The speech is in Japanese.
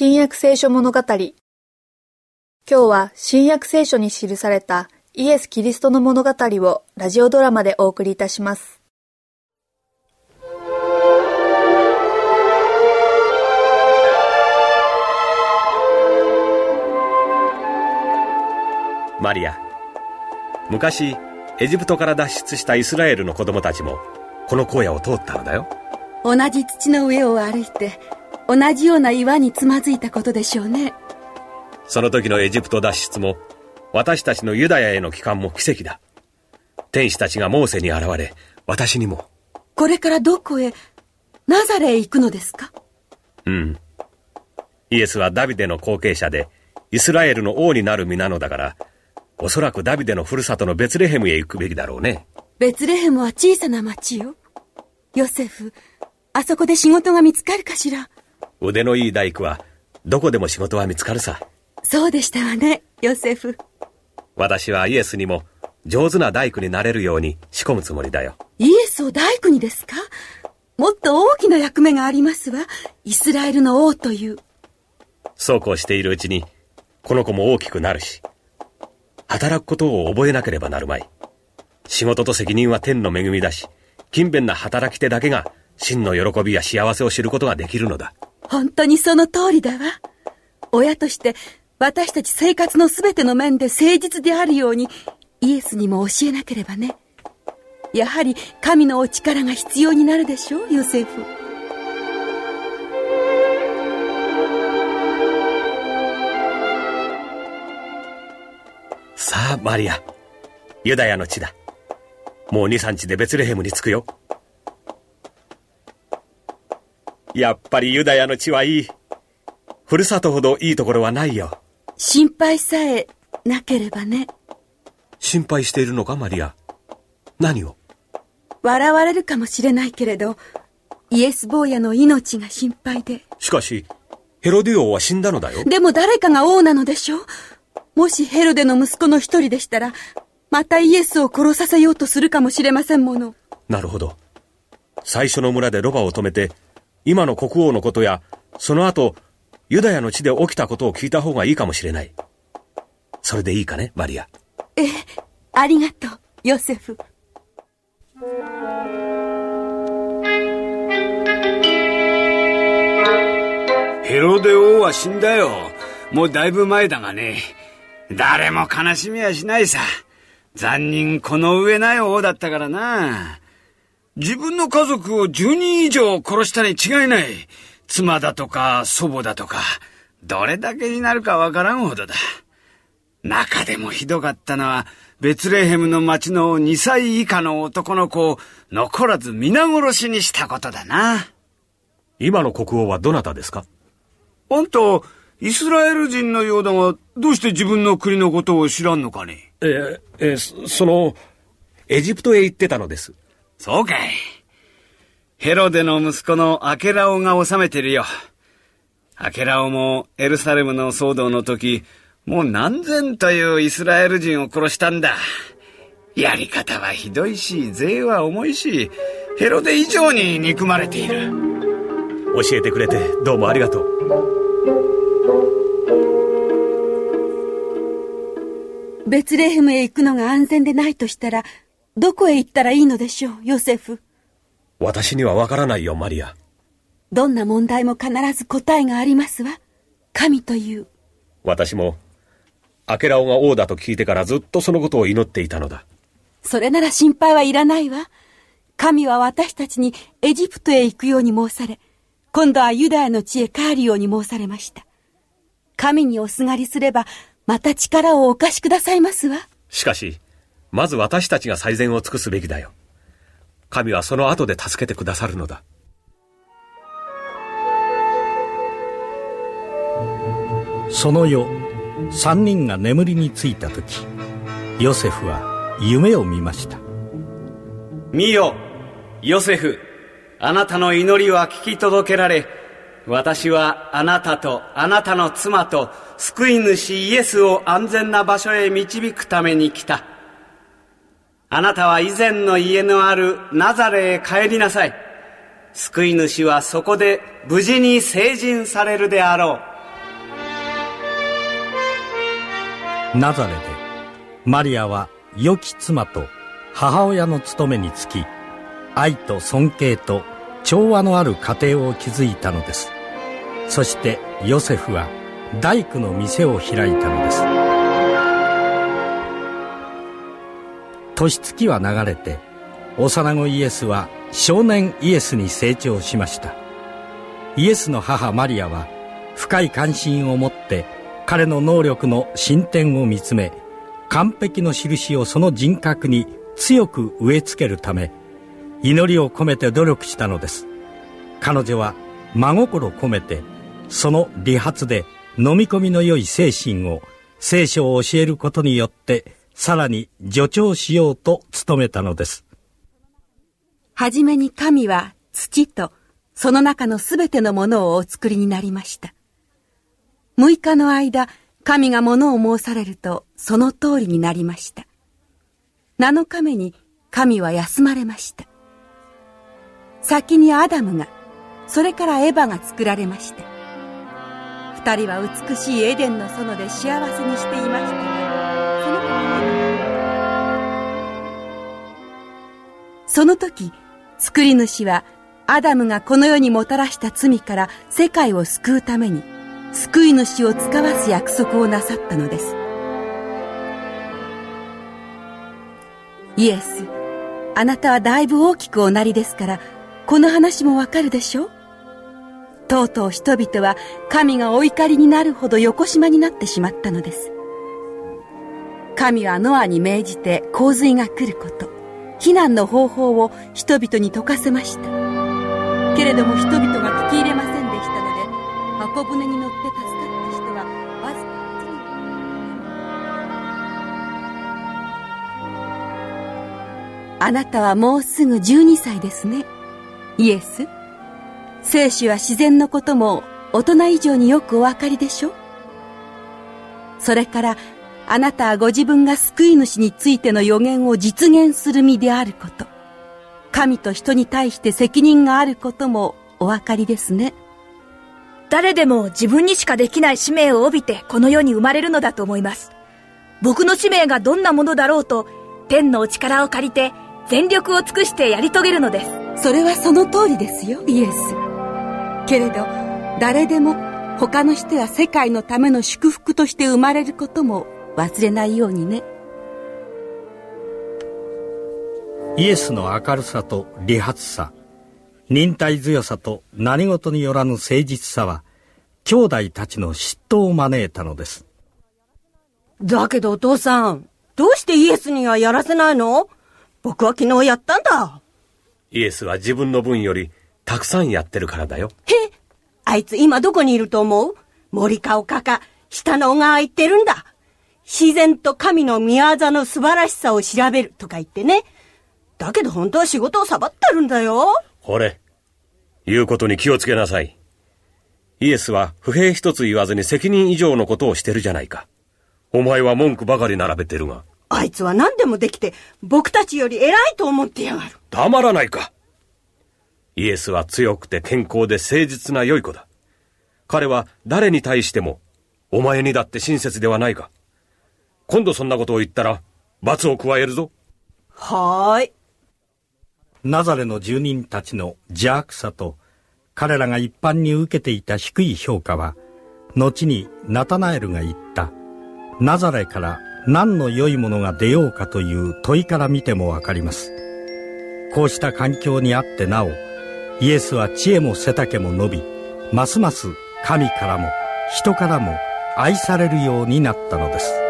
新約聖書物語今日は新約聖書に記されたイエス・キリストの物語をラジオドラマでお送りいたします。マリア昔エジプトから脱出したイスラエルの子供たちもこの荒野を通ったのだよ同じ土の上を歩いて同じような岩につまずいたことでしょうね。その時のエジプト脱出も私たちのユダヤへの帰還も奇跡だ。天使たちがモーセに現れ私にも。これからどこへナザレへ行くのですか？うん。イエスはダビデの後継者でイスラエルの王になる身なのだからおそらくダビデのふるさとのベツレヘムへ行くべきだろうね。ベツレヘムは小さな町よ。ヨセフあそこで仕事が見つかるかしら？腕のいい大工はどこでも仕事は見つかるさ。そうでしたわねヨセフ。私はイエスにも上手な大工になれるように仕込むつもりだよ。イエスを大工にですか？もっと大きな役目がありますわ。イスラエルの王という。そうこうしているうちにこの子も大きくなるし働くことを覚えなければなるまい。仕事と責任は天の恵みだし勤勉な働き手だけが真の喜びや幸せを知ることができるのだ本当にその通りだわ。親として私たち生活の全ての面で誠実であるようにイエスにも教えなければね。やはり神のお力が必要になるでしょうヨセフ。さあマリア。ユダヤの地だ。もう23日でベツレヘムに着くよ。やっぱりユダヤの地はいい。ふるさとほどいいところはないよ。心配さえなければね。心配しているのかマリア？何を？笑われるかもしれないけれどイエス坊やの命が心配で。しかしヘロディ王は死んだのだよ。でも誰かが王なのでしょう？もしヘロデの息子の一人でしたらまたイエスを殺させようとするかもしれませんもの。なるほど。最初の村でロバを止めて今の国王のことやその後ユダヤの地で起きたことを聞いた方がいいかもしれないそれでいいかねマリアええありがとうヨセフヘロデ王は死んだよ。もうだいぶ前だがね。誰も悲しみはしないさ。残忍この上ない王だったからな。自分の家族を10人以上殺したに違いない。妻だとか祖母だとか、どれだけになるかわからんほどだ。中でもひどかったのは、ベツレヘムの町の2歳以下の男の子を残らず皆殺しにしたことだな。今の国王はどなたですか？あんた、イスラエル人のようだが、どうして自分の国のことを知らんのかね？えーえそのエジプトへ行ってたのですそうかい。ヘロデの息子のアケラオが治めてるよ。アケラオもエルサレムの騒動の時、もう何千というイスラエル人を殺したんだ。やり方はひどいし、税は重いし、ヘロデ以上に憎まれている。教えてくれてどうもありがとうベツレヘムへ行くのが安全でないとしたらどこへ行ったらいいのでしょうヨセフ。私にはわからないよマリア。どんな問題も必ず答えがありますわ。神という。私もアケラオが王だと聞いてからずっとそのことを祈っていたのだ。それなら心配はいらないわ。神は私たちにエジプトへ行くように申され今度はユダヤの地へ帰るように申されました。神におすがりすればまた力をお貸しくださいますわ。しかしまず私たちが最善を尽くすべきだよ。神はその後で助けてくださるのだ。その夜三人が眠りについた時ヨセフは夢を見ました。見よ、ヨセフ、あなたの祈りは聞き届けられ、私はあなたとあなたの妻と救い主イエスを安全な場所へ導くために来た。あなたは以前の家のあるナザレへ帰りなさい。救い主はそこで無事に成人されるであろう。ナザレで、マリアは良き妻と母親の務めにつき、愛と尊敬と調和のある家庭を築いたのです。そしてヨセフは大工の店を開いたのです。年月は流れて幼子イエスは少年イエスに成長しました。イエスの母マリアは深い関心を持って彼の能力の進展を見つめ完璧の印をその人格に強く植え付けるため祈りを込めて努力したのです。彼女は真心込めてその理髪で飲み込みの良い精神を聖書を教えることによってさらに助長しようと努めたのです。はじめに神は土とその中のすべてのものをお作りになりました。6日の間神が物を申されるとその通りになりました。7日目に神は休まれました。先にアダムがそれからエヴァが作られました。二人は美しいエデンの園で幸せにしていました。その時その時作り主はアダムがこの世にもたらした罪から世界を救うために救い主を使わす約束をなさったのです。イエスあなたはだいぶ大きくおなりですからこの話もわかるでしょう？とうとう人々は神がお怒りになるほど横島になってしまったのです。神はノアに命じて洪水が来ること。避難の方法を人々に説かせました。けれども人々が聞き入れませんでしたので箱舟に乗って助かった人はわずかあなたはもうすぐ12歳ですね。イエス。聖書は自然のことも大人以上によくお分かりでしょそれからあなたはご自分が救い主についての予言を実現する身であること。神と人に対して責任があることもお分かりですね。誰でも自分にしかできない使命を帯びてこの世に生まれるのだと思います。僕の使命がどんなものだろうと天のお力を借りて全力を尽くしてやり遂げるのです。それはその通りですよ。イエス。けれど誰でも他の人や世界のための祝福として生まれることも忘れないようにね。イエスの明るさと理髪さ忍耐強さと何事によらぬ誠実さは兄弟たちの嫉妬を招いたのです。だけどお父さんどうしてイエスにはやらせないの？僕は昨日やったんだ。イエスは自分の分よりたくさんやってるからだよ。へあいつ今どこにいると思う？森か丘か下の小川行ってるんだ。自然と神の宮業の素晴らしさを調べるとか言ってね。だけど本当は仕事をサボってるんだよ。ほれ、言うことに気をつけなさい。イエスは不平一つ言わずに責任以上のことをしてるじゃないか。お前は文句ばかり並べてるが。あいつは何でもできて、僕たちより偉いと思ってやがる。黙らないか。イエスは強くて健康で誠実な良い子だ。彼は誰に対しても、お前にだって親切ではないか。今度そんなことを言ったら、罰を加えるぞ。はーい。ナザレの住人たちの邪悪さと彼らが一般に受けていた低い評価は後にナタナエルが言ったナザレから何の良いものが出ようかという問いから見てもわかりますこうした環境にあってなおイエスは知恵も背丈も伸びますます神からも人からも愛されるようになったのです